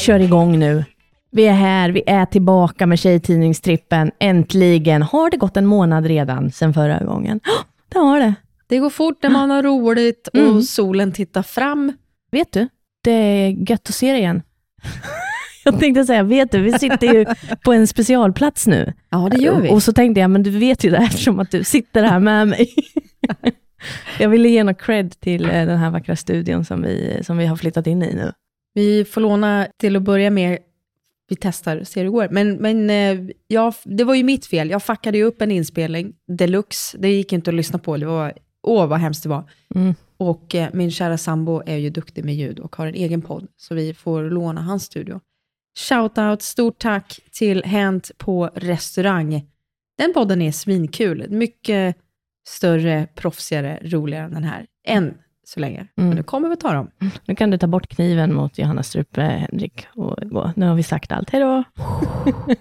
kör igång nu. Vi är här, vi är tillbaka med Tjejtidningstrippen. Äntligen! Har det gått en månad redan sedan förra gången? Oh, det har det. Det går fort när man har roligt och Mm. solen tittar fram. Vet du? Det är gött att se dig igen. Jag tänkte säga, vet du, vi sitter ju på en specialplats nu. Ja, det gör vi. Och så tänkte jag, men du vet ju det eftersom att du sitter här med mig. Jag ville ge något cred till eh, den här vackra studion som vi, som vi har flyttat in i nu. Vi får låna till att börja med, vi testar, ser hur det går. Men, men eh, ja, det var ju mitt fel. Jag fuckade ju upp en inspelning, deluxe. Det gick inte att lyssna på. Det var, åh vad hemskt det var. Mm. Och eh, min kära sambo är ju duktig med ljud och har en egen podd, så vi får låna hans studio. Shoutout, stort tack till Hänt på restaurang. Den podden är svinkul. Mycket större, proffsigare, roligare än den här. Än så länge. Men Mm. nu kommer vi ta dem. Nu kan du ta bort kniven mot Johanna Strupe, Henrik, och gå. Nu har vi sagt allt. Hej då!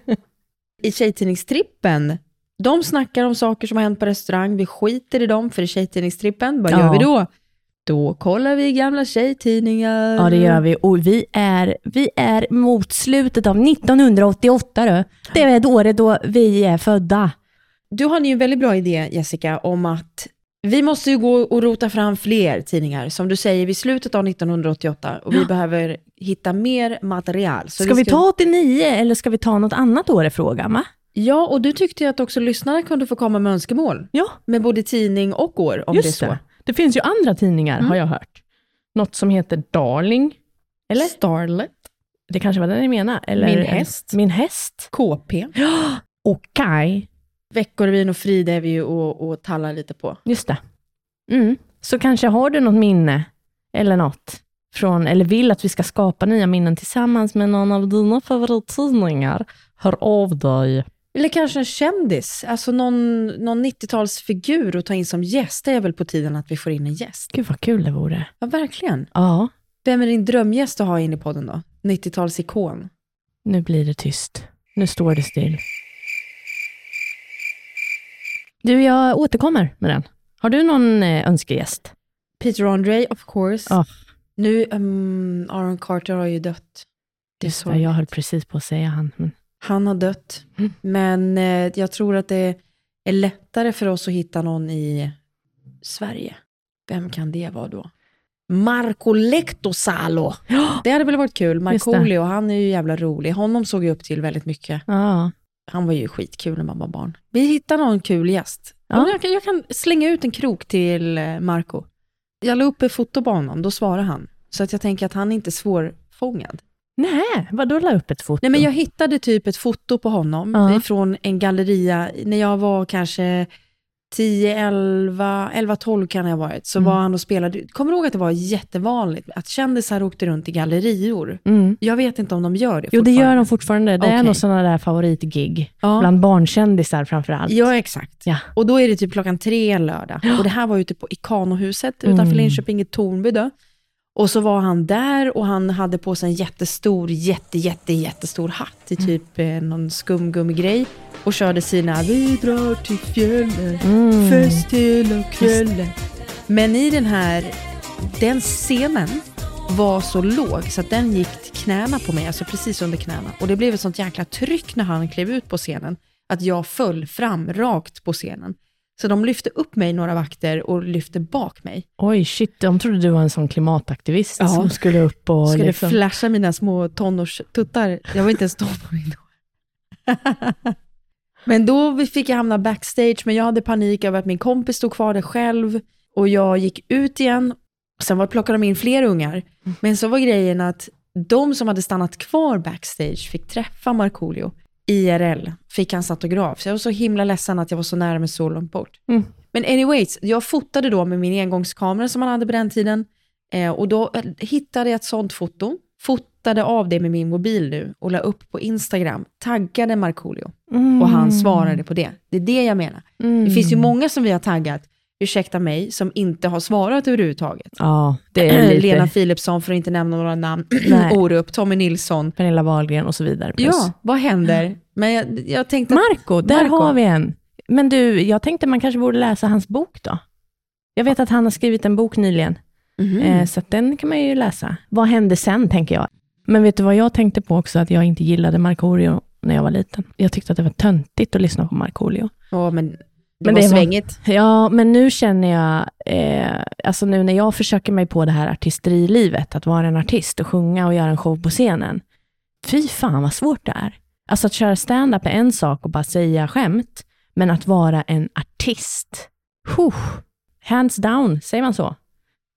I Tjejtidningstrippen, de snackar om saker som har hänt på restaurang. Vi skiter i dem, för i Tjejtidningstrippen, vad Ja. gör vi då? Då kollar vi gamla tjejtidningar. Ja, det gör vi. Och vi är, vi är mot slutet av 1988. Då. Det är året då vi är födda. Du har ju en väldigt bra idé, Jessica, om att vi måste ju gå och rota fram fler tidningar, som du säger, vid slutet av 1988. Och vi behöver hitta mer material. Så Ska vi ta 89 eller ska vi ta något annat år är frågan, va? Ja, och du tyckte ju att också lyssnarna kunde få komma med önskemål. Ja, Med både tidning och år, om just det är så. det. Det finns ju andra tidningar, har jag hört. Något som heter Darling. Eller? Starlet, Det kanske var den ni menade. Eller, Min häst. Min häst. KP. Okej. Veckorevyn och Frida är vi ju och, och tallar lite på. Just det. Mm. Så kanske har du något minne eller något från, eller vill att vi ska skapa nya minnen tillsammans med någon av dina favorittidningar. Hör av dig. Eller kanske en kändis, alltså någon, någon 90-talsfigur att ta in som gäst. Det är väl på tiden att vi får in en gäst. Gud vad kul det vore. Ja, verkligen. Ja, Vem är din drömgäst att ha in i podden då? 90-talsikon. nu blir det tyst. Nu står det still. Du, jag återkommer med den. Har du någon eh, önskegäst? Peter Andre, of course. Ja. Nu, um, Aaron Carter har ju dött. Det är Just det, jag höll precis på att säga han. Men... Han har dött. Mm. Men eh, jag tror att det är lättare för oss att hitta någon i Sverige. Vem kan det vara då? Marco Lehtosalo. Det hade väl varit kul. Markoolio, han är ju jävla rolig. Honom såg jag upp till väldigt mycket. Ja. Han var ju skitkul när man var barn. Vi hittar någon kul gäst. Ja. Jag, kan, jag kan slänga ut en krok till eh, Marco. Jag la upp ett foto på honom, då svarade han. Så att jag tänker att han är inte svårfångad. Nej, vadå la upp ett foto? Nej men jag hittade typ ett foto på honom Ja. från en galleria när jag var kanske 10, 11, 11, 12 kan jag ha varit. Så Mm. var han och spelade. Kommer du ihåg att det var jättevanligt att kändisar åkte runt i gallerior? Mm. Jag vet inte om de gör det Jo, det gör de fortfarande. Det är Okej. nog sådana där favoritgig. Ja. Bland barnkändisar framför allt. Ja, exakt. Ja. Och då är det typ klockan tre en lördag. Och det här var ute på Ikanohuset utanför Mm. Linköping i Tornby då. Och så var han där och han hade på sig en jättestor, jätte, jätte, jättestor hatt i Mm. typ eh, någon skumgummigrej. Och körde sina Vi drar till fjällen, Mm. fest hela kvällen. Men i den här, den scenen var så låg så att den gick till knäna på mig, alltså precis under knäna. Och det blev ett sånt jäkla tryck när han klev ut på scenen, att jag föll fram rakt på scenen. Så de lyfte upp mig några vakter och lyfte bak mig. Oj, shit, de trodde du var en sån klimataktivist Ja. som skulle upp och Skulle liksom... flasha mina små tonårstuttar. Jag var inte ens tonåring då. men då fick jag hamna backstage, men jag hade panik över att min kompis stod kvar där själv. Och jag gick ut igen. Sen var plockade de in fler ungar. Men så var grejen att de som hade stannat kvar backstage fick träffa Markoolio. IRL, fick hans autograf. Så jag var så himla ledsen att jag var så nära med så långt bort. Mm. Men anyways, jag fotade då med min engångskamera som man hade på den tiden. Eh, och då eh, hittade jag ett sånt foto, fotade av det med min mobil nu och la upp på Instagram, taggade Markoolio Mm. och han svarade på det. Det är det jag menar. Mm. Det finns ju många som vi har taggat, ursäkta mig, som inte har svarat överhuvudtaget. Ja, det är lite... Lena Philipsson, för att inte nämna några namn. Orup, Tommy Nilsson. Pernilla Wahlgren och så vidare. Plus. Ja, vad händer? Men jag, jag tänkte att, Marco, där Marco. har vi en. Men du, jag tänkte man kanske borde läsa hans bok då. Jag vet att han har skrivit en bok nyligen, eh, så den kan man ju läsa. Vad hände sen, tänker jag. Men vet du vad jag tänkte på också? Att jag inte gillade Markoolio när jag var liten. Jag tyckte att det var töntigt att lyssna på Markoolio. Ja, men det Men var det var- svängigt. Ja, men nu känner jag, eh, alltså nu när jag försöker mig på det här artisterilivet, att vara en artist och sjunga och göra en show på scenen. Fy fan vad svårt det är. Alltså att köra stand-up är en sak och bara säga skämt, men att vara en artist. Huh. Hands down, säger man så?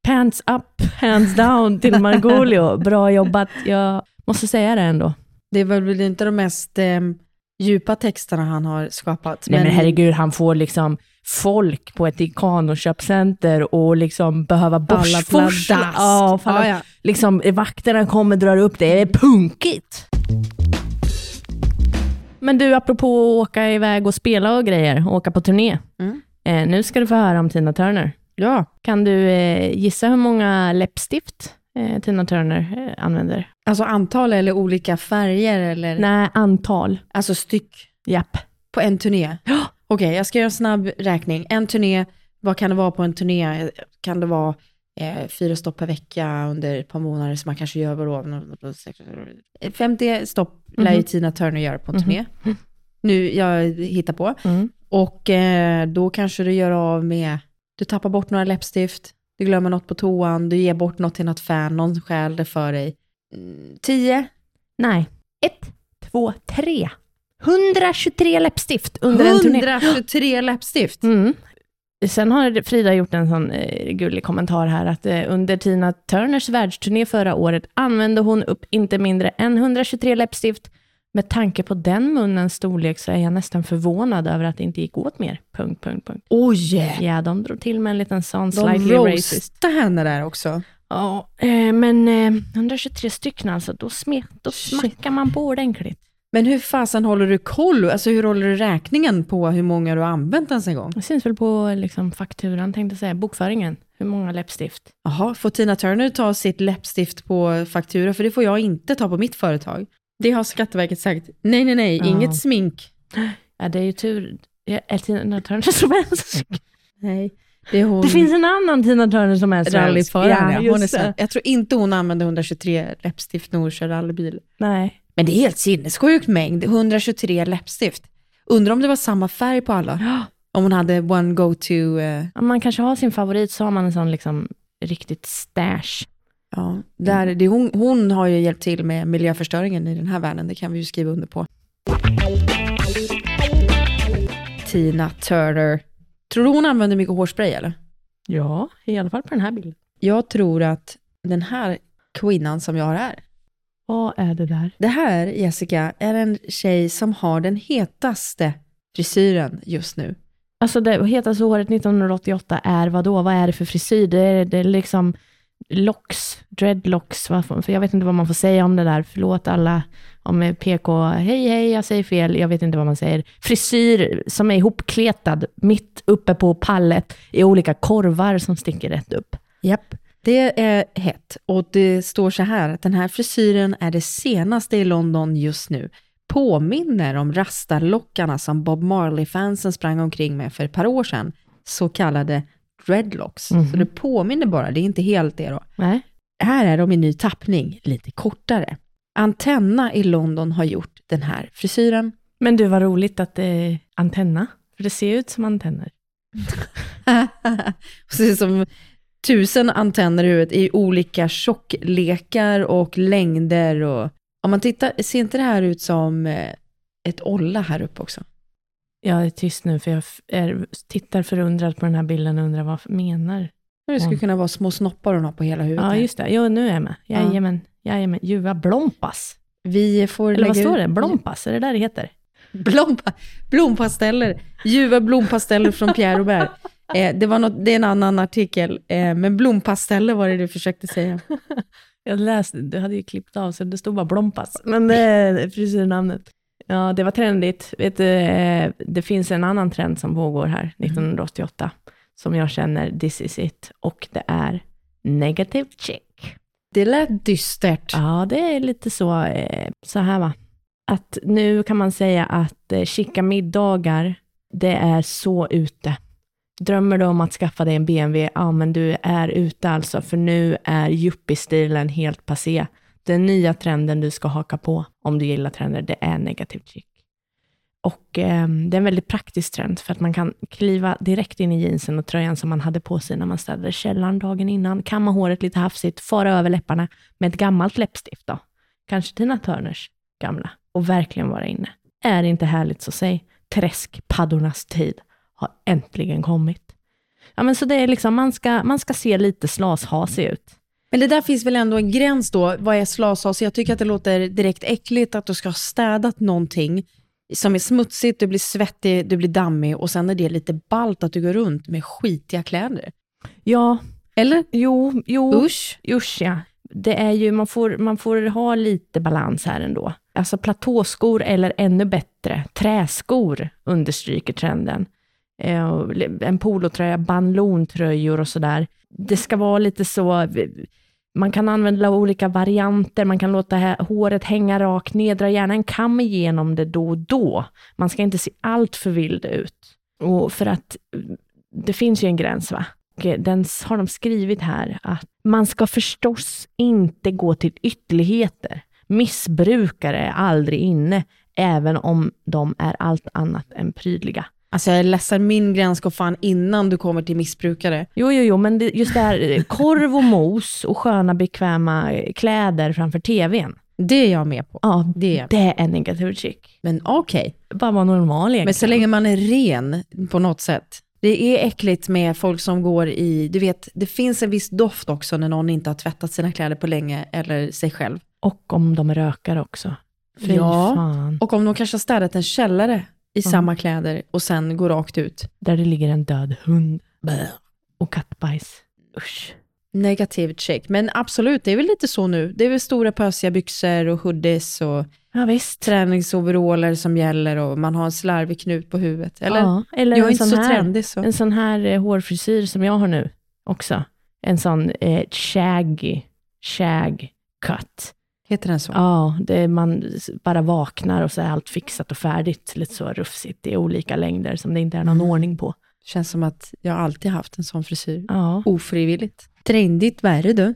Pants up, hands down till Margolio. Bra jobbat. Jag måste säga det ändå. Det var väl inte de mest eh, djupa texterna han har skapat. Nej men herregud, han får liksom folk på ett Ikano-köpcenter och liksom behöva Alla borstforsla. pladask. Ja, Ja, ja. Liksom, vakterna kommer och drar upp det. Det är punkigt. Men du, apropå att åka iväg och spela och grejer, åka på turné. Mm. Eh, nu ska du få höra om Tina Turner. ja. Kan du eh, gissa hur många läppstift eh, Tina Turner eh, använder? Alltså antal eller olika färger eller Nej, antal. alltså styck Japp. på en turné. Ja. Okej, jag ska göra en snabb räkning. En turné, vad kan det vara på en turné? Kan det vara eh, fyra stopp per vecka under ett par månader som man kanske gör vadå? 50 stopp lär ju Mhm. Tina Turner göra på en Mhm. turné. Nu, jag hittar på. Mm. Och eh, då kanske du gör av med, du tappar bort några läppstift, du glömmer något på toan, du ger bort något till något fan, någon stjäl det för dig. Mm, 10, Nej. Ett, två, tre. 123 läppstift under en turné. 123 läppstift. Mm. Sen har Frida gjort en sån eh, gullig kommentar här, att eh, under Tina Turners världsturné förra året använde hon upp inte mindre än 123 läppstift. Med tanke på den munnens storlek så är jag nästan förvånad över att det inte gick åt mer. Punkt, punkt, punkt. Oj! Ja, de drog till med en liten sån De slightly racist. roastade henne där också. Ja, eh, men eh, 123 stycken alltså, då, smet, då Shit. smackar man på ordentligt. Men hur fasen håller du koll? Alltså hur håller du räkningen på hur många du har använt ens en gång? Det syns väl på liksom, fakturan, tänkte jag säga, bokföringen. Hur många läppstift? Jaha, får Tina Turner ta sitt läppstift på faktura? För det får jag inte ta på mitt företag. Det har Skatteverket sagt. Nej, nej, nej, Ja. inget smink. Ja, det är ju tur. Är Tina Turner som är svensk? Nej, det är hon. Det finns en annan Tina Turner som är svensk. rallyföraren. Ja, hon är det. Jag tror inte hon använde 123 läppstift när hon kör rallybil. Nej. Men det är helt sinnessjukt mängd, 123 läppstift. Undrar om det var samma färg på alla? Ja, Om hon hade one go-to... Eh, man kanske har sin favorit, så har man en sån liksom riktigt stash. Ja, där, det, hon, hon har ju hjälpt till med miljöförstöringen i den här världen, det kan vi ju skriva under på. Tina Turner. Tror du hon använder mycket hårspray eller? Ja, i alla fall på den här bilden. Jag tror att den här kvinnan som jag har här, Vad är det där? det här Jessica är en tjej som har den hetaste frisyren just nu. Alltså det hetaste året 1988 är vad då? Vad är det för frisyr? Det är, det är liksom locks, dreadlocks, för jag vet inte vad man får säga om det där. Förlåt alla om PK, hej hej, jag säger fel, jag vet inte vad man säger. Frisyr som är ihopkletad mitt uppe på pallet i olika korvar som sticker rätt upp. Japp. Det är hett och det står så här att den här frisyren är det senaste i London just nu. Påminner om rastarlockarna som Bob Marley-fansen sprang omkring med för ett par år sedan. Så kallade dreadlocks. Mhm. Så det påminner bara, det är inte helt det då. Nej? Här är de i ny tappning, lite kortare. Antenna i London har gjort den här frisyren. Men du, vad roligt att det är antenna, för det ser ut som antenner. Precis som tusen antenner i huvudet i olika tjocklekar och längder. Och, om man tittar, ser inte det här ut som eh, ett olla här uppe också? Jag är tyst nu, för jag är, tittar förundrat på den här bilden och undrar vad jag menar. Det skulle kunna vara små snoppar hon har på hela huvudet. Ja, här. just det. Jo, nu är jag med. Ja. Jajamän. Jajamän. Ljuva blompas. Vi får Eller vad står det? Blompas, är det där det heter? Blompa, blompasteller. Ljuva blompasteller från Pierre Robert. Eh, det, var något, det är en annan artikel, eh, men blompasteller var det du försökte säga. Jag läste, du hade ju klippt av så det stod bara blompas. Men det är frisyrnamnet. Ja, det var trendigt. Vet eh, det finns en annan trend som pågår här 1988, som jag känner, this is it. Och det är negative chick. Det lät dystert. Ja, det är lite så, eh, så här va. Att nu kan man säga att eh, chicka middagar, det är så ute. Drömmer du om att skaffa dig en BMW? Ja, men du är ute alltså, för nu är yuppie-stilen helt passé. Den nya trenden du ska haka på om du gillar trender, det är negativt chic. Och eh, det är en väldigt praktisk trend, för att man kan kliva direkt in i jeansen och tröjan som man hade på sig när man städade källaren dagen innan, kamma håret lite hafsigt, fara över läpparna med ett gammalt läppstift då. Kanske Tina Turners gamla. Och verkligen vara inne. Är det inte härligt så säg, träskpaddornas tid har äntligen kommit. Ja, men så det är liksom, man ska, man ska se lite slashasig ut. Men det där finns väl ändå en gräns då, vad är slashasig? Jag tycker att det låter direkt äckligt att du ska ha städat någonting som är smutsigt, du blir svettig, du blir dammig och sen är det lite balt att du går runt med skitiga kläder. Ja, Eller? jo, jo. Usch. Usch ja. Det är ju, man får, man får ha lite balans här ändå. Alltså platåskor eller ännu bättre, träskor understryker trenden. Eh, en polotröja, banlontröjor och sådär. Det ska vara lite så, man kan använda olika varianter, man kan låta håret hänga rakt ner, dra gärna en kam igenom det då och då. Man ska inte se allt för vild ut. Och för att mm, det finns ju en gräns va? Och eh, den har de skrivit här att man ska förstås inte gå till ytterligheter. Missbrukare är aldrig inne, även om de är allt annat än prydliga. Alltså jag är ledsen, min gräns går fan innan du kommer till missbrukare. Jo, jo, jo, men det, just det här eh, korv och mos och sköna bekväma eh, kläder framför tvn. Det är jag med på. Ja, Det är- det är negativ chic. Men okej, Bara vara normal egentligen. men så länge man är ren på något sätt. Det är äckligt med folk som går i, du vet, det finns en viss doft också när någon inte har tvättat sina kläder på länge, eller sig själv. Och om de är rökare också. Fy Ja. fan. Och om de kanske har städat en källare i samma kläder och sen går rakt ut. Där det ligger en död hund. Och kattbajs. Usch. Negativ check. Men absolut, det är väl lite så nu. Det är väl stora pösiga byxor och hoodies och Ja, visst. träningsoveraller som gäller och man har en slarvig knut på huvudet. Eller? ja, eller jag är en inte så här, trendig så. En sån här eh, hårfrisyr som jag har nu också. En sån eh, shaggy, shag cut. Heter den så? Ja, det man bara vaknar och så är allt fixat och färdigt. Lite så rufsigt i olika längder som det inte är någon Mm. ordning på. Känns som att jag alltid haft en sån frisyr. Ja. Ofrivilligt. Trendigt, vad är det du?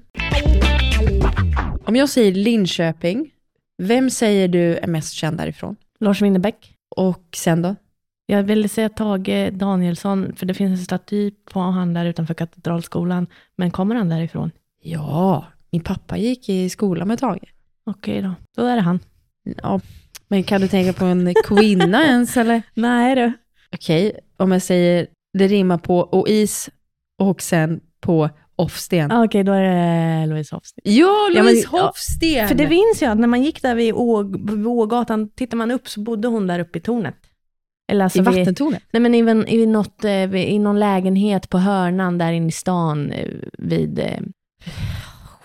Om jag säger Linköping, vem säger du är mest känd därifrån? Lars Winnerbäck. Och sen då? Jag ville säga Tage Danielsson, för det finns en staty på han där utanför Katedralskolan. Men kommer han därifrån? Ja, min pappa gick i skolan med Tage. Okej då, då är det han. Ja, men kan du tänka på en kvinna ens eller? Nej du. Okej, om jag säger det rimmar på och is och sen på Offsten. Ja, Okej, då är det Louise Hofsten. Ja, Ja, men- Louise Hofsten! För det minns jag, att när man gick där vid, Å, vid Ågatan, tittar man upp så bodde hon där uppe i tornet. Eller alltså I vid, vattentornet. nej men i, en- i, något, eh, vid- i någon lägenhet på hörnan där inne i stan eh, vid... Eh,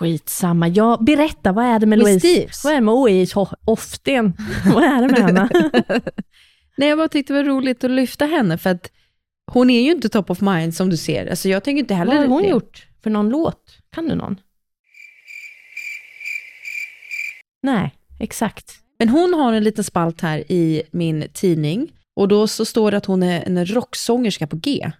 skitsamma. Ja, berätta, vad är det med, Louise? Steves. Vad är det med Louise Hofsten? vad är det med henne? Nej, jag bara tyckte det var roligt att lyfta henne för att hon är ju inte top of mind som du ser. Alltså jag tänker inte heller vad har hon det. gjort för någon låt? Kan du någon? Nej, exakt. Men hon har en liten spalt här i min tidning och då så står det att hon är en rocksångerska på G.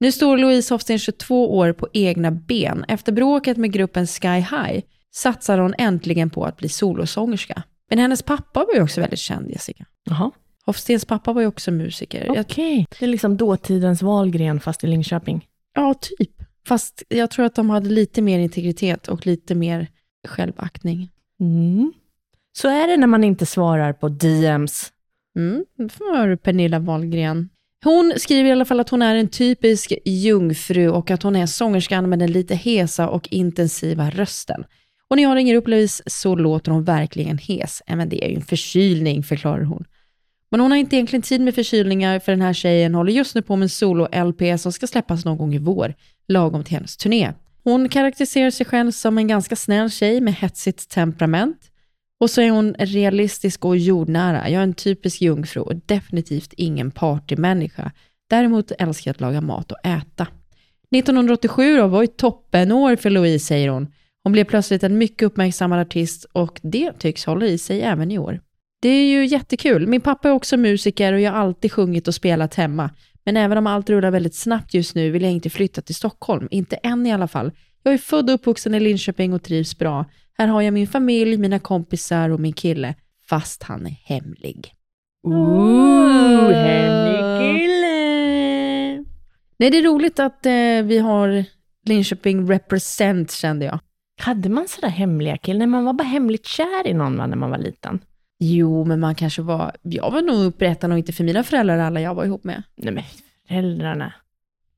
Nu står Louise Hofsten 22 år på egna ben. Efter bråket med gruppen Sky High satsar hon äntligen på att bli solosångerska. Men hennes pappa var ju också väldigt känd, Jessica. Jaha, Hofstens pappa var ju också musiker. okej. Jag, Det är liksom dåtidens Wahlgren fast i Linköping. ja, typ. Fast jag tror att de hade lite mer integritet och lite mer självaktning. Mm. Så är det när man inte svarar på DMs. Mm, för Pernilla Wahlgren. Hon skriver i alla fall att hon är en typisk jungfru och att hon är sångerskan med den lite hesa och intensiva rösten. Och när jag ringer upp Louise så låter hon verkligen hes. Men det är ju en förkylning, förklarar hon. Men hon har inte egentligen tid med förkylningar för den här tjejen håller just nu på med en solo-LP som ska släppas någon gång i vår, lagom till hennes turné. Hon karaktäriserar sig själv som en ganska snäll tjej med hetsigt temperament. Och så är hon realistisk och jordnära. Jag är en typisk jungfru och definitivt ingen partymänniska. Däremot älskar jag att laga mat och äta. 1987 då var ett toppenår för Louise, säger hon. Hon blev plötsligt en mycket uppmärksammad artist och det tycks hålla i sig även i år. Det är ju jättekul. Min pappa är också musiker och jag har alltid sjungit och spelat hemma. Men även om allt rullar väldigt snabbt just nu vill jag inte flytta till Stockholm. Inte än i alla fall. Jag är född och uppvuxen i Linköping och trivs bra. Här har jag min familj, mina kompisar och min kille, fast han är hemlig. Ooh, hemlig kille! Nej, det är roligt att eh, vi har Linköping represent, kände jag. Hade man sådär hemliga killar? Nej, man var bara hemligt kär i någon när man var liten. Jo, men man kanske var... Jag var nog berättade nog inte för mina föräldrar alla jag var ihop med. Nej men föräldrarna,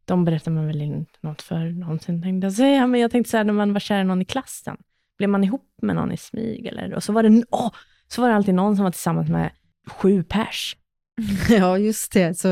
de berättar man väl inte något för någonsin tänkte jag säga. Men jag tänkte så här när man var kär i någon i klassen. Blev man ihop med någon i smyg eller? Och så var det, åh, så var det alltid någon som var tillsammans med sju pers. ja, just det. Så,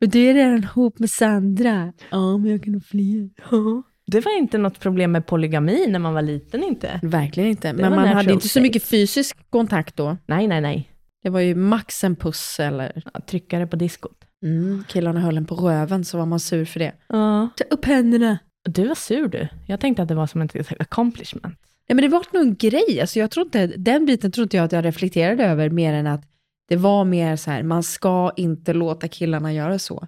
men du är redan ihop med Sandra. Ja, men jag kan nog fler. Det var inte något problem med polygami när man var liten inte. Verkligen inte. Det Men man hade inte så mycket fysisk kontakt då. Nej, nej, nej. Det var ju max en puss eller... Ja, Tryckare på diskot. Mm, killarna höll en på röven så var man sur för det. Ja. Ta upp händerna. Du var sur du. Jag tänkte att det var som ett accomplishment. Nej, men det var nog en grej. Alltså, jag tror inte, den biten tror inte jag att jag reflekterade över mer än att det var mer så här, man ska inte låta killarna göra så.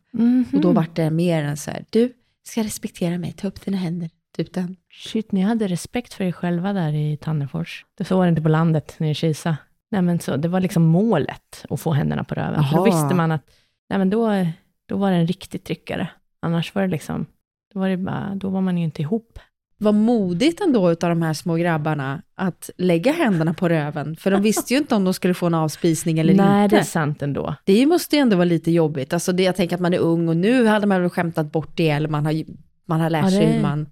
Och då var det mer än så här, du ska respektera mig, ta upp dina händer. Typ den. Shit, ni hade respekt för er själva där i Tannefors. Det så var det inte på landet, nere i Kisa. Nej, men så, det var liksom målet att få händerna på röven. Då visste man att nej, men då, då var det en riktig tryckare. Annars var det liksom, då var, det bara, då var man ju inte ihop. Vad modigt ändå utav de här små grabbarna att lägga händerna på röven. För de visste ju inte om de skulle få en avspisning eller Nej, inte. det är sant ändå. Det måste ju ändå vara lite jobbigt. Alltså det, jag tänker att man är ung och nu hade man väl skämtat bort det eller man har, man har lärt Ja, sig hur man...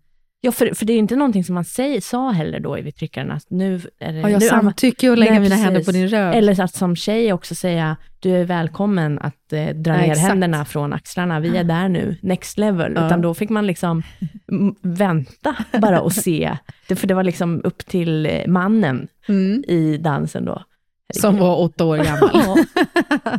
Ja, för, för det är ju inte någonting som man säger, sa heller då i vid tryckarna. att Nu är det, Har jag nu, samtycke att lägga Nej, mina händer på din röv? Eller att som tjej också säga, du är välkommen att eh, dra Ja, ner exakt. händerna från axlarna, vi är där nu, next level. Ja. Utan då fick man liksom vänta bara och se. Det, för det var liksom upp till eh, mannen Mm. i dansen då. Som var åtta år gammal.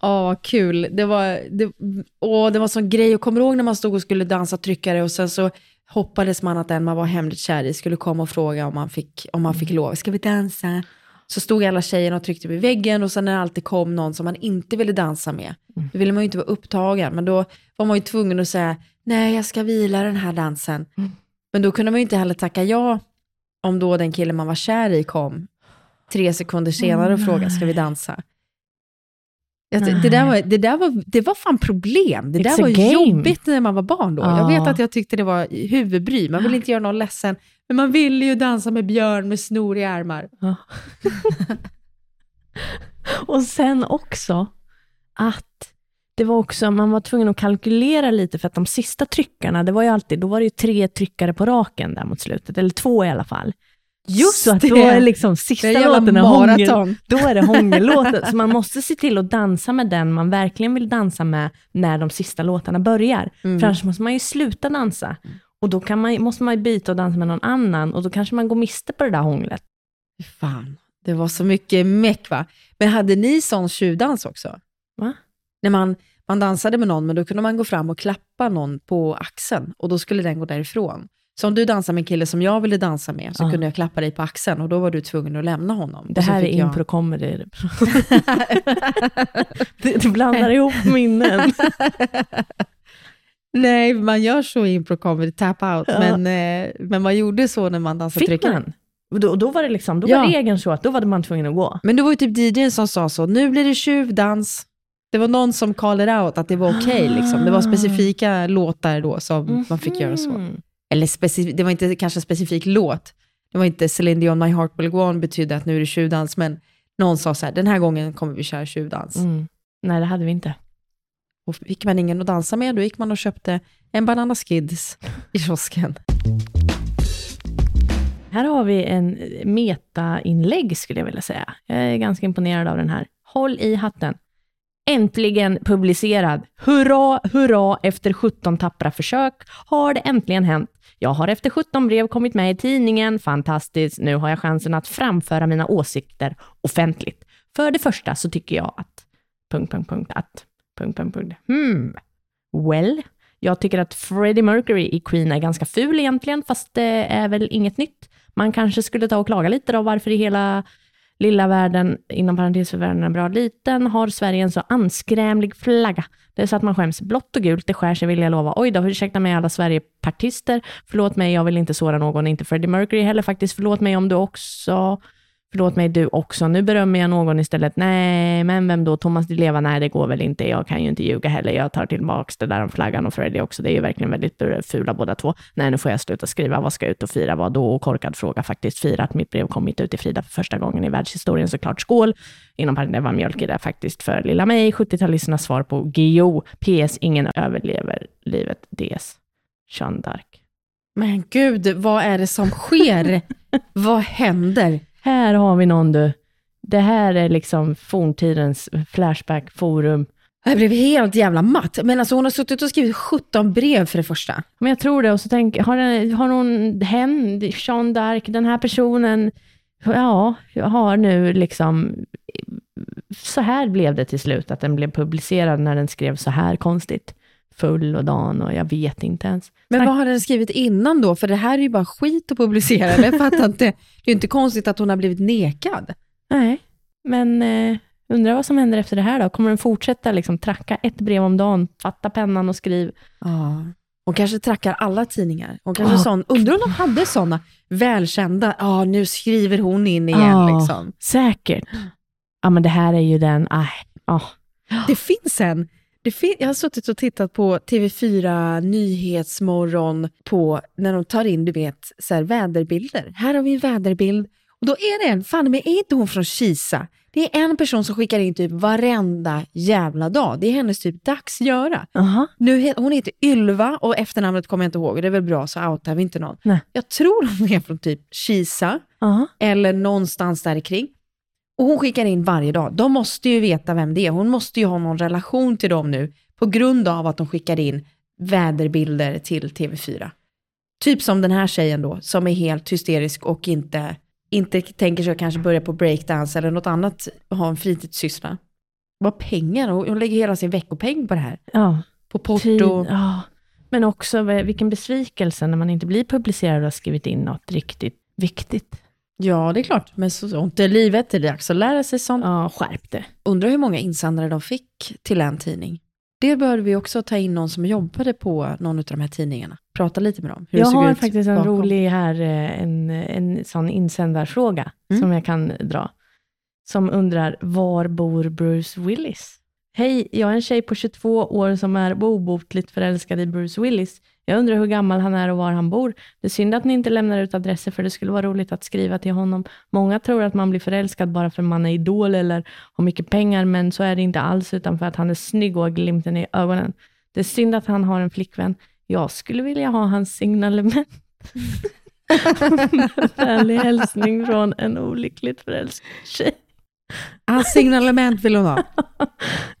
Ja. Vad kul. Det var, det, åh, det var sån grej. Jag kommer ihåg när man stod och skulle dansa tryckare och sen så hoppades man att den man var hemligt kär i skulle komma och fråga om man fick, om man fick lov. Ska vi dansa? Så stod alla tjejerna och tryckte vid väggen och sen när det alltid kom någon som man inte ville dansa med, då ville man ju inte vara upptagen, men då var man ju tvungen att säga, nej jag ska vila den här dansen. Mm. Men då kunde man ju inte heller tacka ja om då den kille man var kär i kom tre sekunder senare och frågade, ska vi dansa? Jag, det, där var, det, där var, det var fan problem. Det It's där var jobbigt när man var barn då. Jag Ja. vet att jag tyckte det var huvudbry. Man vill inte göra någon ledsen. Men man ville ju dansa med björn med snoriga armar. Ja. och sen också att det var också, man var tvungen att kalkylera lite för att de sista tryckarna, det var ju alltid, då var det ju tre tryckare på raken där mot slutet, eller två i alla fall. Just så att det! då är liksom sista Det låten är hångel, då är det hångellåten. så man måste se till att dansa med den man verkligen vill dansa med när de sista låtarna börjar. Mm. För annars måste man ju sluta dansa. Och då kan man, måste man ju byta och dansa med någon annan och då kanske man går miste på det där hånglet. Fan, det var så mycket meck va? Men hade ni sån tjuvdans också? Va? När man, man dansade med någon, men då kunde man gå fram och klappa någon på axeln och då skulle den gå därifrån. Så om du dansar med en kille som jag ville dansa med, så Ja. kunde jag klappa dig på axeln och då var du tvungen att lämna honom. Det här är jag- impro comedy. det, det blandar ihop minnen. Nej, man gör så i impro comedy, tap out, Ja. men, eh, men man gjorde så när man dansade Fick man? Då, då var det liksom, då Ja. var regeln så att då var man tvungen att gå. Men det var ju typ DJn som sa så, nu blir det tjuvdans. Det var någon som called out att det var okej. liksom. Det var specifika låtar då som man fick göra så. Eller specif- det var inte kanske en specifik låt. Det var inte Celine Dion, My Heart Will Go On betydde att nu är det tjuvdans, men någon sa så här, den här gången kommer vi köra tjuvdans. Mm. Nej, det hade vi inte. Och fick man ingen att dansa med, då gick man och köpte en Banana Skids i kiosken. Här har vi en meta-inlägg skulle jag vilja säga. Jag är ganska imponerad av den här. Håll i hatten. Äntligen publicerad. Hurra, hurra, efter 17 tappra försök har det äntligen hänt. Jag har efter 17 brev kommit med i tidningen. Fantastiskt. Nu har jag chansen att framföra mina åsikter offentligt. För det första så tycker jag att... Punkt, punkt, punkt, att... Punkt, punkt, punkt. Hmm. Well, jag tycker att Freddie Mercury i Queen är ganska ful egentligen, fast det är väl inget nytt. Man kanske skulle ta och klaga lite då varför i hela Lilla världen, inom parentes för världen är bra liten, har Sverige en så anskrämlig flagga. Det är så att man skäms. Blått och gult, det skär sig vill jag lova. Oj då, ursäkta mig alla Sverigepartister. Förlåt mig, jag vill inte såra någon, inte Freddie Mercury heller faktiskt. Förlåt mig om du också Förlåt mig du också, nu berömmer jag någon istället. Nej, men vem då? Thomas Di Leva? Nej, det går väl inte. Jag kan ju inte ljuga heller. Jag tar tillbaka det där om flaggan och Freddie också. Det är ju verkligen väldigt fula båda två. Nej, nu får jag sluta skriva. Vad ska jag ut och fira? Vad då? Och korkad fråga faktiskt. Fira att mitt brev kommit ut i Frida för första gången i världshistorien såklart. Skål! Inom parentes, var mjölk i det faktiskt för lilla mig. 70-talisternas svar på GO. PS. Ingen överlever livet. DS. Jeanne d'Arc. Men gud, vad är det som sker? vad händer? Här har vi någon du. Det här är liksom forntidens Flashback-forum. Jag blev helt jävla matt. Men alltså hon har suttit och skrivit 17 brev för det första. Men jag tror det. Och så tänker har, den, har hon, hen, Jean d'Arc, den här personen, ja, har nu liksom, så här blev det till slut, att den blev publicerad när den skrev så här konstigt full och dan och jag vet inte ens. Men vad har den skrivit innan då? För det här är ju bara skit att publicera. Jag fattar inte. Det är inte konstigt att hon har blivit nekad. Nej, men eh, undrar vad som händer efter det här då? Kommer den fortsätta liksom tracka ett brev om dagen, fatta pennan och skriv? Ja. Hon kanske trackar alla tidningar. Hon kanske oh. sån, undrar om de hade sådana välkända, ja nu skriver hon in igen. Oh, liksom. Säkert. Ja men det här är ju den, aj, oh. Det finns en jag har suttit och tittat på TV4 Nyhetsmorgon på när de tar in du vet, så här, väderbilder. Här har vi en väderbild och då är det en, fan men är inte hon från Kisa? Det är en person som skickar in typ varenda jävla dag. Det är hennes typ dagsgöra. Uh-huh. Nu, hon heter Ylva och efternamnet kommer jag inte ihåg. Det är väl bra så outar vi inte någon. Nej. Jag tror hon är från typ Kisa uh-huh. eller någonstans där kring. Och hon skickar in varje dag. De måste ju veta vem det är. Hon måste ju ha någon relation till dem nu på grund av att de skickar in väderbilder till TV4. Typ som den här tjejen då, som är helt hysterisk och inte, inte tänker sig att kanske börja på breakdance eller något annat, ha en fritidssyssla. Vad pengar, hon lägger hela sin veckopeng på det här. Ja. På porto. Ja. Men också vilken besvikelse när man inte blir publicerad och har skrivit in något riktigt viktigt. Ja, det är klart. Men så, sånt är livet. Det är dags att lära sig sånt. Ja, skärp det. Undrar hur många insändare de fick till en tidning. Det bör vi också ta in någon som jobbade på någon av de här tidningarna. Prata lite med dem. jag har faktiskt en bakom. rolig här, eh, en, en sån insändarfråga mm. som jag kan dra. Som undrar, var bor Bruce Willis? Hej, jag är en tjej på 22 år som är obotligt förälskad i Bruce Willis. Jag undrar hur gammal han är och var han bor. Det är synd att ni inte lämnar ut adresser, för det skulle vara roligt att skriva till honom. Många tror att man blir förälskad bara för att man är idol eller har mycket pengar, men så är det inte alls, utan för att han är snygg och har glimten i ögonen. Det är synd att han har en flickvän. Jag skulle vilja ha hans signalement. Vänlig hälsning från en olyckligt förälskad tjej. Hans signalement vill hon ha.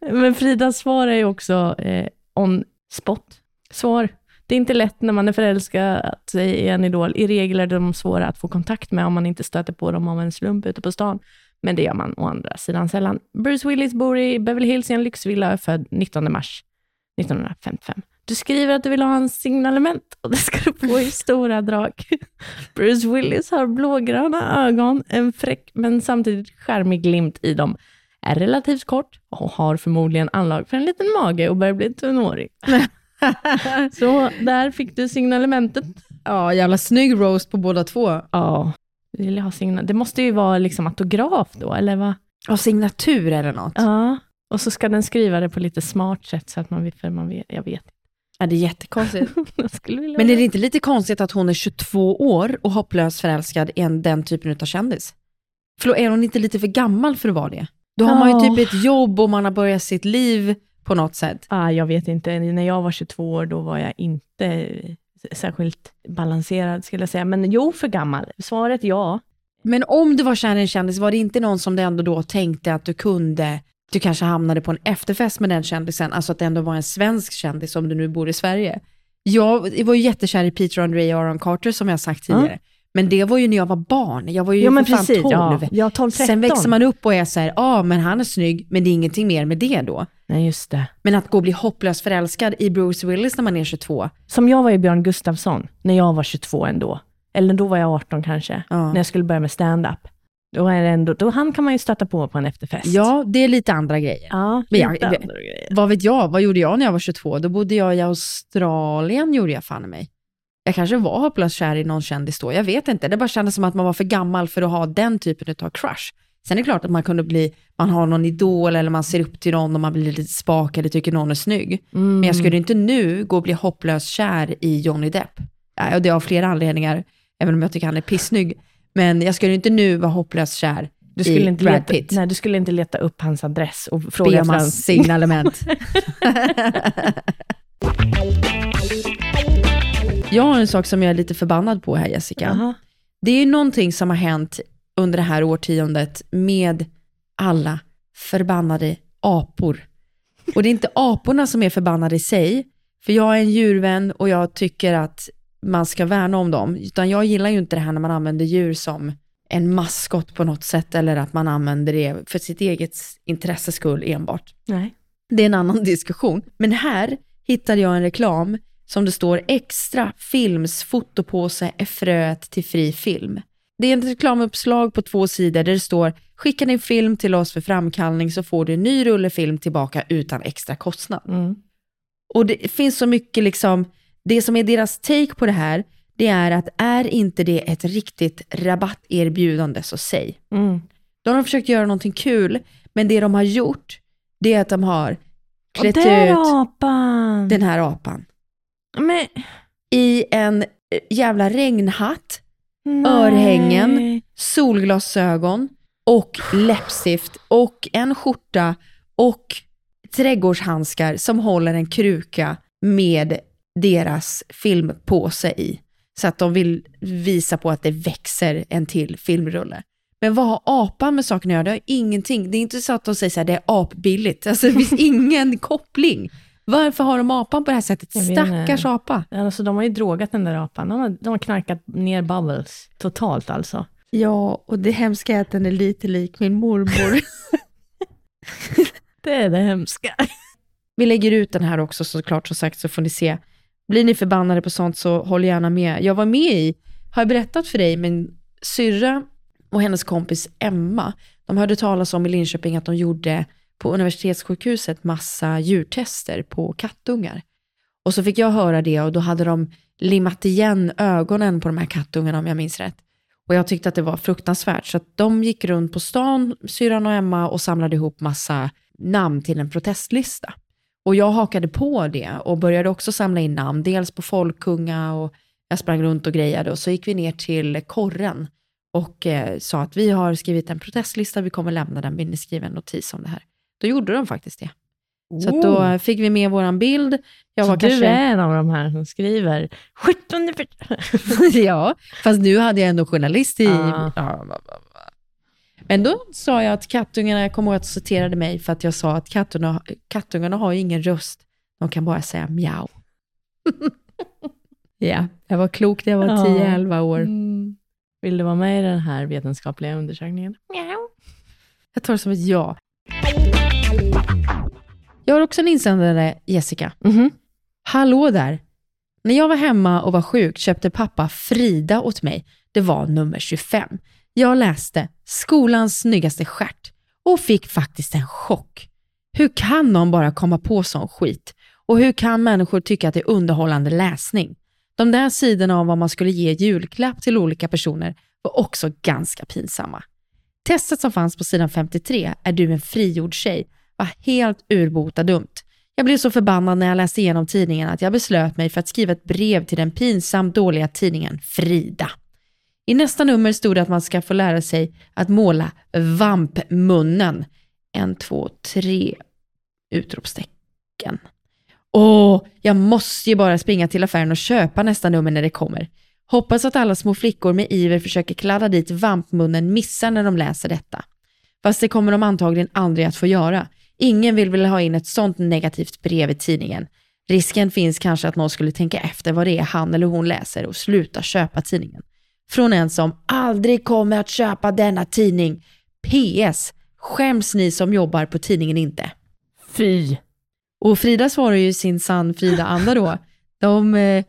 Men Fridas svar är ju också eh, on spot. Svar. Det är inte lätt när man är förälskad i en idol. I regel är de svåra att få kontakt med om man inte stöter på dem av en slump ute på stan. Men det gör man å andra sidan sällan. Bruce Willis bor i Beverly Hills i en lyxvilla och är född 19 mars 1955. Du skriver att du vill ha hans signalement och det ska du få i stora drag. Bruce Willis har blågröna ögon, en fräck men samtidigt skärmig glimt i dem. Är relativt kort och har förmodligen anlag för en liten mage och börjar bli tunnhårig. Så där fick du signalementet. Ja, jävla snygg roast på båda två. Ja, vill jag ha signal. Det måste ju vara liksom autograf då, eller vad? Ja, signatur eller något. Ja, och så ska den skriva det på lite smart sätt så att man vet, för man vet, jag vet Ja, det är jättekonstigt. Men är det inte lite konstigt att hon är 22 år och hopplöst förälskad i den typen av kändis? För är hon inte lite för gammal för att vara det? Då har man ju typ ett jobb och man har börjat sitt liv på något sätt. Ah, jag vet inte. När jag var 22 år, då var jag inte särskilt balanserad, skulle jag säga. Men jo, för gammal. Svaret ja. Men om du var kär i en kändis, var det inte någon som du ändå då tänkte att du kunde du kanske hamnade på en efterfest med den kändisen, alltså att det ändå var en svensk kändis om du nu bor i Sverige. Jag var ju jättekär i Peter Andre och Aaron Carter som jag sagt tidigare. Mm. Men det var ju när jag var barn. Jag var ju ja, men för precis, fan 12. Ja, 12 Sen växer man upp och är så här, ja ah, men han är snygg, men det är ingenting mer med det då. Nej, just det. Men att gå och bli hopplöst förälskad i Bruce Willis när man är 22. Som jag var i Björn Gustafsson, när jag var 22 ändå. Eller då var jag 18 kanske, ja. när jag skulle börja med stand-up. Då, är det ändå, då han kan man ju stöta på på en efterfest. Ja, det är lite andra grejer. ja Men jag- lite andra grejer. Vad vet jag? Vad gjorde jag när jag var 22? Då bodde jag i Australien, gjorde jag fan i mig. Jag kanske var hopplöst kär i någon kändis då, jag vet inte. Det bara kändes som att man var för gammal för att ha den typen av crush. Sen är det klart att man kunde bli, man har någon idol eller man ser upp till någon och man blir lite spak eller tycker någon är snygg. Mm. Men jag skulle inte nu gå och bli hopplöst kär i Johnny Depp. Ja, och det av flera anledningar, även om jag tycker han är pissnygg. Men jag skulle inte nu vara hopplöst kär du skulle inte Brad leta. Nej, du skulle inte leta upp hans adress och Be fråga om efter hans signalement. jag har en sak som jag är lite förbannad på här Jessica. Jaha. Det är ju någonting som har hänt under det här årtiondet med alla förbannade apor. Och det är inte aporna som är förbannade i sig, för jag är en djurvän och jag tycker att man ska värna om dem. Utan jag gillar ju inte det här när man använder djur som en maskot på något sätt eller att man använder det för sitt eget intresses skull enbart. Nej. Det är en annan diskussion. Men här hittade jag en reklam som det står extra films fotopåse är fröet till fri film. Det är ett reklamuppslag på två sidor där det står skicka din film till oss för framkallning så får du en ny rulle film tillbaka utan extra kostnad. Mm. Och det finns så mycket liksom, det som är deras take på det här, det är att är inte det ett riktigt rabatterbjudande så säg. Mm. De har försökt göra någonting kul, men det de har gjort, det är att de har klätt ut apan! den här apan Men, i en jävla regnhatt, nej. Örhängen. solglasögon och läppstift och en skjorta och trädgårdshandskar som håller en kruka med deras filmpåse i. Så att de vill visa på att det växer en till filmrulle. Men vad har apan med saken att göra? Det har ingenting. Det är inte så att de säger så här, det är apbilligt. Alltså det finns ingen koppling. Varför har de apan på det här sättet? Stackars apa. Alltså, de har ju drogat den där apan. De har, de har knarkat ner bubbles. Totalt alltså. Ja, och det hemska är att den är lite lik min mormor. Det är det hemska. Vi lägger ut den här också såklart, som sagt, så får ni se. Blir ni förbannade på sånt så håll gärna med. Jag var med i, har jag berättat för dig, min syrra och hennes kompis Emma, de hörde talas om i Linköping att de gjorde på universitetssjukhuset massa djurtester på kattungar. Och så fick jag höra det och då hade de limmat igen ögonen på de här kattungarna om jag minns rätt. Och jag tyckte att det var fruktansvärt. Så att de gick runt på stan, syrran och Emma, och samlade ihop massa namn till en protestlista. Och jag hakade på det och började också samla in namn, dels på Folkunga och jag sprang runt och grejade och så gick vi ner till korren och eh, sa att vi har skrivit en protestlista, vi kommer lämna den, vill ni skriva en notis om det här? Då gjorde de faktiskt det. Så att då fick vi med våran bild. Jag så var du kanske... är en av de här som skriver 17 ja, fast nu hade jag ändå journalist i... Ah. Men då sa jag att kattungarna, jag kommer ihåg att du citerade mig för att jag sa att kattungarna, kattungarna har ju ingen röst, de kan bara säga mjau. ja, jag var klok när jag var Ja. 10-11 år. Mm. Vill du vara med i den här vetenskapliga undersökningen? Jag tar det som ett ja. Jag har också en insändare, Jessica. Mhm. Hallå där! När jag var hemma och var sjuk köpte pappa Frida åt mig. Det var nummer 25. Jag läste skolans snyggaste stjärt och fick faktiskt en chock. Hur kan någon bara komma på sån skit? Och hur kan människor tycka att det är underhållande läsning? De där sidorna om vad man skulle ge julklapp till olika personer var också ganska pinsamma. Testet som fanns på sidan 53, är du en frigjord tjej, var helt urbota dumt. Jag blev så förbannad när jag läste igenom tidningen att jag beslöt mig för att skriva ett brev till den pinsamt dåliga tidningen Frida. I nästa nummer stod det att man ska få lära sig att måla vampmunnen. En, två, tre utropstecken. Åh, jag måste ju bara springa till affären och köpa nästa nummer när det kommer. Hoppas att alla små flickor med iver försöker kladda dit vampmunnen missar när de läser detta. Fast det kommer de antagligen aldrig att få göra. Ingen vill väl ha in ett sånt negativt brev i tidningen. Risken finns kanske att någon skulle tänka efter vad det är han eller hon läser och sluta köpa tidningen. Från en som aldrig kommer att köpa denna tidning. PS. Skäms ni som jobbar på tidningen inte? Fy. Och Frida svarar ju sin sann Frida-anda då. De, eh,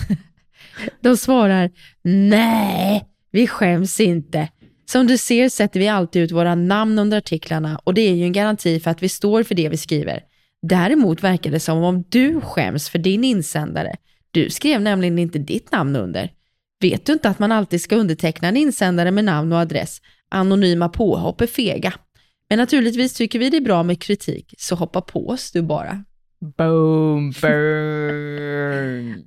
de svarar, nej, vi skäms inte. Som du ser sätter vi alltid ut våra namn under artiklarna och det är ju en garanti för att vi står för det vi skriver. Däremot verkar det som om du skäms för din insändare. Du skrev nämligen inte ditt namn under. Vet du inte att man alltid ska underteckna en insändare med namn och adress? Anonyma påhopp är fega. Men naturligtvis tycker vi det är bra med kritik, så hoppa på oss du bara. Boom, burn.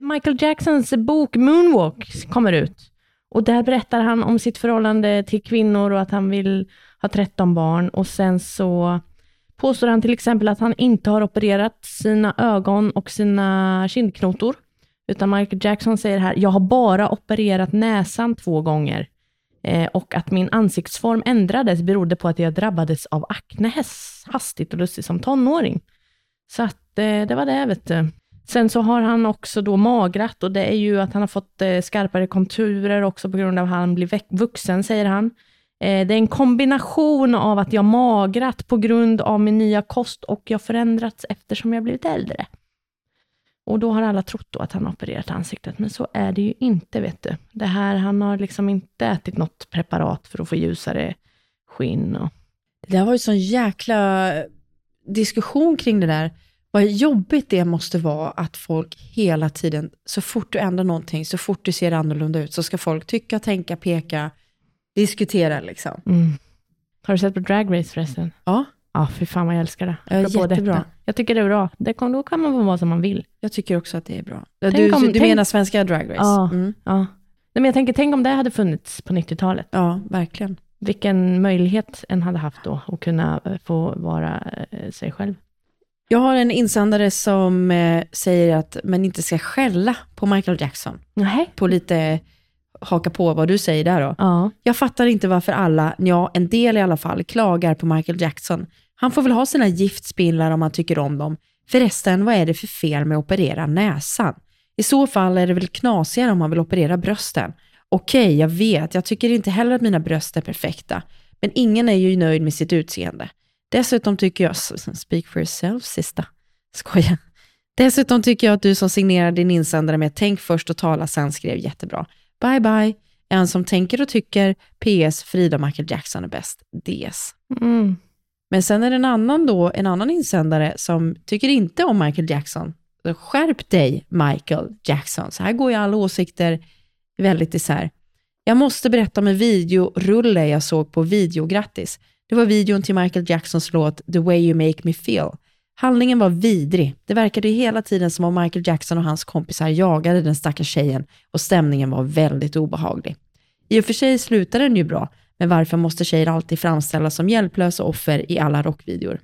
Michael Jacksons bok Moonwalk kommer ut. Och där berättar han om sitt förhållande till kvinnor och att han vill ha 13 barn. Och sen så påstår han till exempel att han inte har opererat sina ögon och sina kindknotor. Utan Michael Jackson säger här, jag har bara opererat näsan två gånger. Eh, och att min ansiktsform ändrades berodde på att jag drabbades av akne hastigt och lustigt som tonåring. Så att eh, det var det, vet du. Sen så har han också då magrat och det är ju att han har fått eh, skarpare konturer också på grund av att han blir vuxen, säger han. Eh, det är en kombination av att jag magrat på grund av min nya kost och jag förändrats eftersom jag blivit äldre. Och då har alla trott då att han har opererat ansiktet, men så är det ju inte, vet du. Det här, han har liksom inte ätit något preparat för att få ljusare skinn. Och... Det har varit sån jäkla diskussion kring det där. Vad jobbigt det måste vara att folk hela tiden, så fort du ändrar någonting, så fort du ser annorlunda ut, så ska folk tycka, tänka, peka, diskutera liksom. Mm. Har du sett på Drag Race förresten? Ja. Ja, fy fan vad jag älskar det. Ja, jättebra. Detta. Jag tycker det är bra. Det kan, då kan man få vara som man vill. Jag tycker också att det är bra. Du, om, du tänk, menar svenska Drag Race? Ja. Mm. ja. Nej, men jag tänker, tänk om det hade funnits på 90-talet. Ja, verkligen. Vilken möjlighet en hade haft då att kunna eh, få vara eh, sig själv. Jag har en insändare som eh, säger att man inte ska skälla på Michael Jackson. Nej. På lite haka på vad du säger där då. Ja. Jag fattar inte varför alla, ja en del i alla fall, klagar på Michael Jackson. Han får väl ha sina giftspindlar om han tycker om dem. Förresten, vad är det för fel med att operera näsan? I så fall är det väl knasigare om man vill operera brösten. Okej, okay, jag vet, jag tycker inte heller att mina bröst är perfekta. Men ingen är ju nöjd med sitt utseende. Dessutom tycker jag, speak for yourself sista, skoja. Dessutom tycker jag att du som signerar din insändare med tänk först och tala sen skrev jättebra. Bye bye. En som tänker och tycker, PS, Frida Michael Jackson är bäst. DS. Mm. Men sen är det en annan, då, en annan insändare som tycker inte om Michael Jackson. Skärp dig, Michael Jackson. Så här går ju alla åsikter väldigt isär. Jag måste berätta om en videorulle jag såg på Videograttis. Det var videon till Michael Jacksons låt The way you make me feel. Handlingen var vidrig. Det verkade hela tiden som om Michael Jackson och hans kompisar jagade den stackars tjejen och stämningen var väldigt obehaglig. I och för sig slutade den ju bra, men varför måste tjejer alltid framställas som hjälplösa offer i alla rockvideor?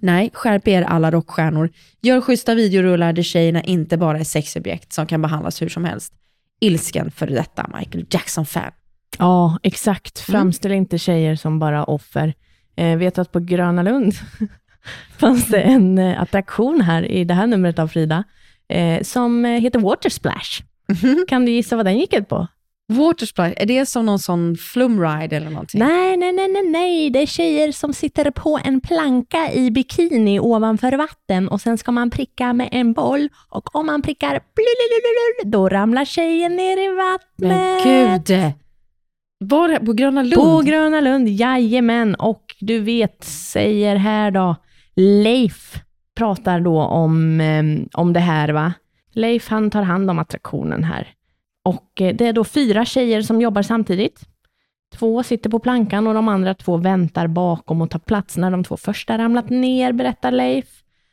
Nej, skärp er alla rockstjärnor. Gör schyssta videorullar där tjejerna inte bara är sexobjekt som kan behandlas hur som helst. Ilsken för detta Michael Jackson-fan. Ja, exakt. Framställ mm. inte tjejer som bara offer. Eh, vet att på Gröna Lund fanns det en eh, attraktion här i det här numret av Frida, eh, som eh, heter Water Splash. Mm -hmm. Kan du gissa vad den gick ut på? Watersplash, är det som någon sån flumride eller någonting? Nej, nej, nej, nej, nej, det är tjejer som sitter på en planka i bikini ovanför vatten och sen ska man pricka med en boll och om man prickar då ramlar tjejen ner i vattnet. Men gud! Var det på Gröna Lund? På Gröna Lund, jajamän. Och du vet, säger här då, Leif pratar då om, ehm, om det här va. Leif han tar hand om attraktionen här. Och eh, det är då fyra tjejer som jobbar samtidigt. Två sitter på plankan och de andra två väntar bakom och tar plats när de två första ramlat ner, berättar Leif.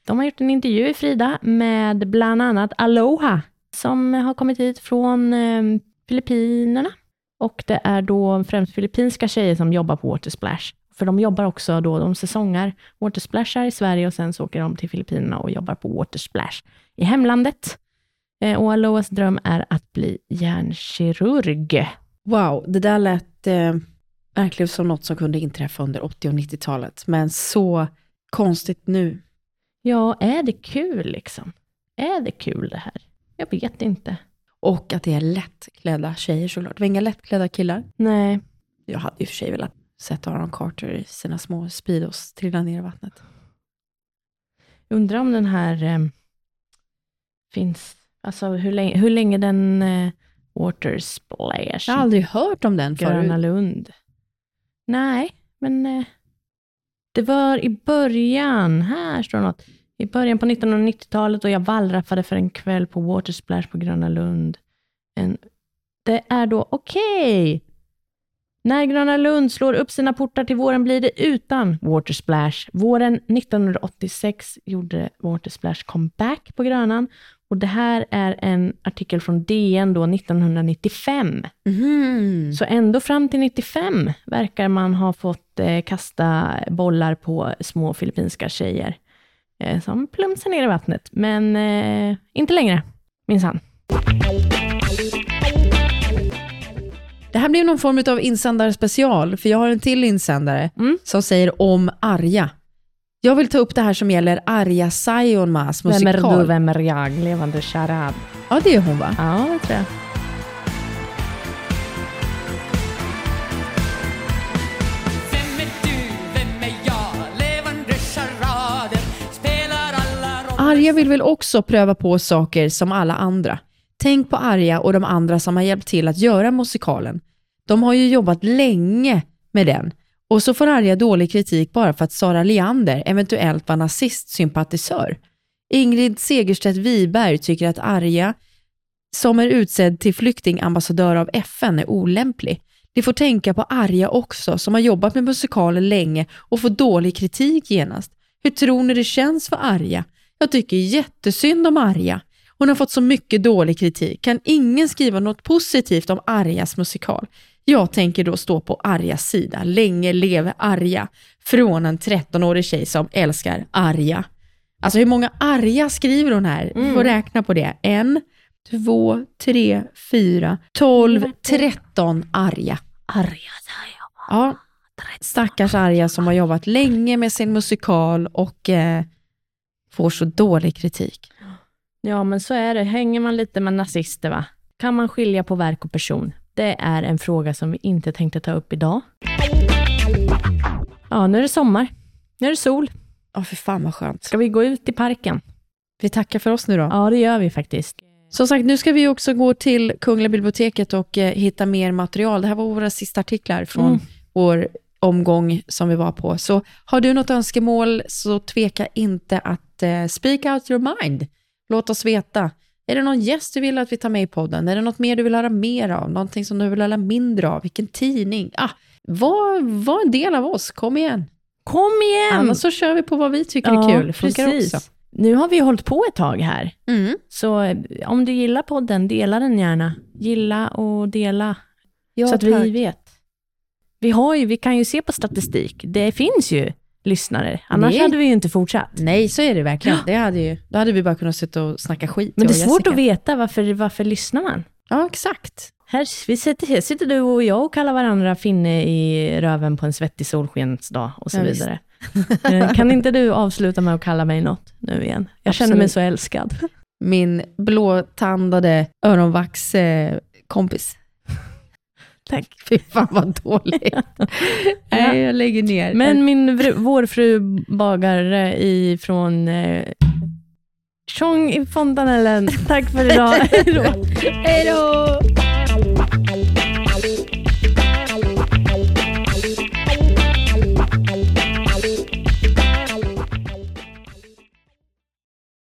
De har gjort en intervju i Frida med bland annat Aloha, som har kommit hit från ehm, Filippinerna. Och det är då främst filippinska tjejer som jobbar på Watersplash. För de jobbar också då, de säsongar Watersplashar i Sverige och sen så åker de till Filippinerna och jobbar på Watersplash i hemlandet. Eh, och Aloas dröm är att bli hjärnkirurg. Wow, det där lät eh, verkligen som något som kunde inträffa under 80 och 90-talet, men så konstigt nu. Ja, är det kul liksom? Är det kul det här? Jag vet inte. Och att det är lättklädda tjejer såklart. Det var inga lättklädda killar. Nej. Jag hade ju för sig velat sett Aaron Carter i sina små Speedos trilla ner i vattnet. Jag undrar om den här eh, finns Alltså hur länge, hur länge den eh, Water Splash. Jag har aldrig hört om den Gröna förut. Lund. Nej, men eh, det var i början, här står något, i början på 1990-talet och jag wallraffade för en kväll på Watersplash på Gröna Lund. En, det är då okej. När Gröna Lund slår upp sina portar till våren blir det utan Watersplash. Våren 1986 gjorde Watersplash comeback på Grönan och det här är en artikel från DN då 1995. Mhm. Så ändå fram till 95 verkar man ha fått eh, kasta bollar på små filippinska tjejer som plumsar ner i vattnet. Men eh, inte längre, minsann. Det här blir någon form av insändarspecial, för jag har en till insändare Mm. som säger om Arja. Jag vill ta upp det här som gäller Arja Saijonmaas Vem är du, musikal. vem är jag? Levande charad. Ja, det är hon va? Ja, det tror jag. Arja vill väl också pröva på saker som alla andra. Tänk på Arja och de andra som har hjälpt till att göra musikalen. De har ju jobbat länge med den. Och så får Arja dålig kritik bara för att Sara Leander eventuellt var nazistsympatisör. Ingrid Segerstedt Wiberg tycker att Arja, som är utsedd till flyktingambassadör av FN, är olämplig. Ni får tänka på Arja också, som har jobbat med musikalen länge och får dålig kritik genast. Hur tror ni det känns för Arja? Jag tycker jättesynd om Arja. Hon har fått så mycket dålig kritik. Kan ingen skriva något positivt om Arjas musikal? Jag tänker då stå på Arjas sida. Länge leve Arja. Från en 13-årig tjej som älskar Arja. Alltså hur många Arja skriver hon här? Vi får räkna på det. En, två, tre, fyra, tolv, tretton Arja. Arja, säger jag. Ja, stackars Arja som har jobbat länge med sin musikal och eh, får så dålig kritik. Ja, men så är det. Hänger man lite med nazister, va? Kan man skilja på verk och person? Det är en fråga som vi inte tänkte ta upp idag. Ja, nu är det sommar. Nu är det sol. Ja, för fan vad skönt. Ska vi gå ut i parken? Vi tackar för oss nu då. Ja, det gör vi faktiskt. Som sagt, nu ska vi också gå till Kungliga biblioteket och eh, hitta mer material. Det här var våra sista artiklar från Mm. vår omgång som vi var på. Så har du något önskemål så tveka inte att eh, speak out your mind. Låt oss veta. Är det någon gäst du vill att vi tar med i podden? Är det något mer du vill höra mer av? Någonting som du vill höra mindre av? Vilken tidning? Ah, var, var en del av oss, kom igen. Kom igen! Annars så kör vi på vad vi tycker är kul. Funkar precis. också. Nu har vi hållit på ett tag här. Mm. Så eh, om du gillar podden, dela den gärna. Gilla och dela, Ja, så att vi tack. vet. Vi, har ju, vi kan ju se på statistik. Det finns ju lyssnare. Annars Nej. hade vi ju inte fortsatt. Nej, så är det verkligen. Det hade ju, då hade vi bara kunnat sitta och snacka skit. Men det är svårt Jessica. att veta varför, varför lyssnar man. Ja, exakt. Här, vi sitter, här sitter du och jag och kallar varandra finne i röven på en svettig solskensdag och så Ja, vidare. Eh, kan inte du avsluta med att kalla mig något nu igen? Jag känner mig Absolut. så älskad. Min blåtandade öronvax-kompis. Tack. Fy fan vad dåligt. Nej, jag lägger ner. Men min vr- vårfru bagare ifrån eh, Tjong i fontanellen. Tack för idag. Hej då!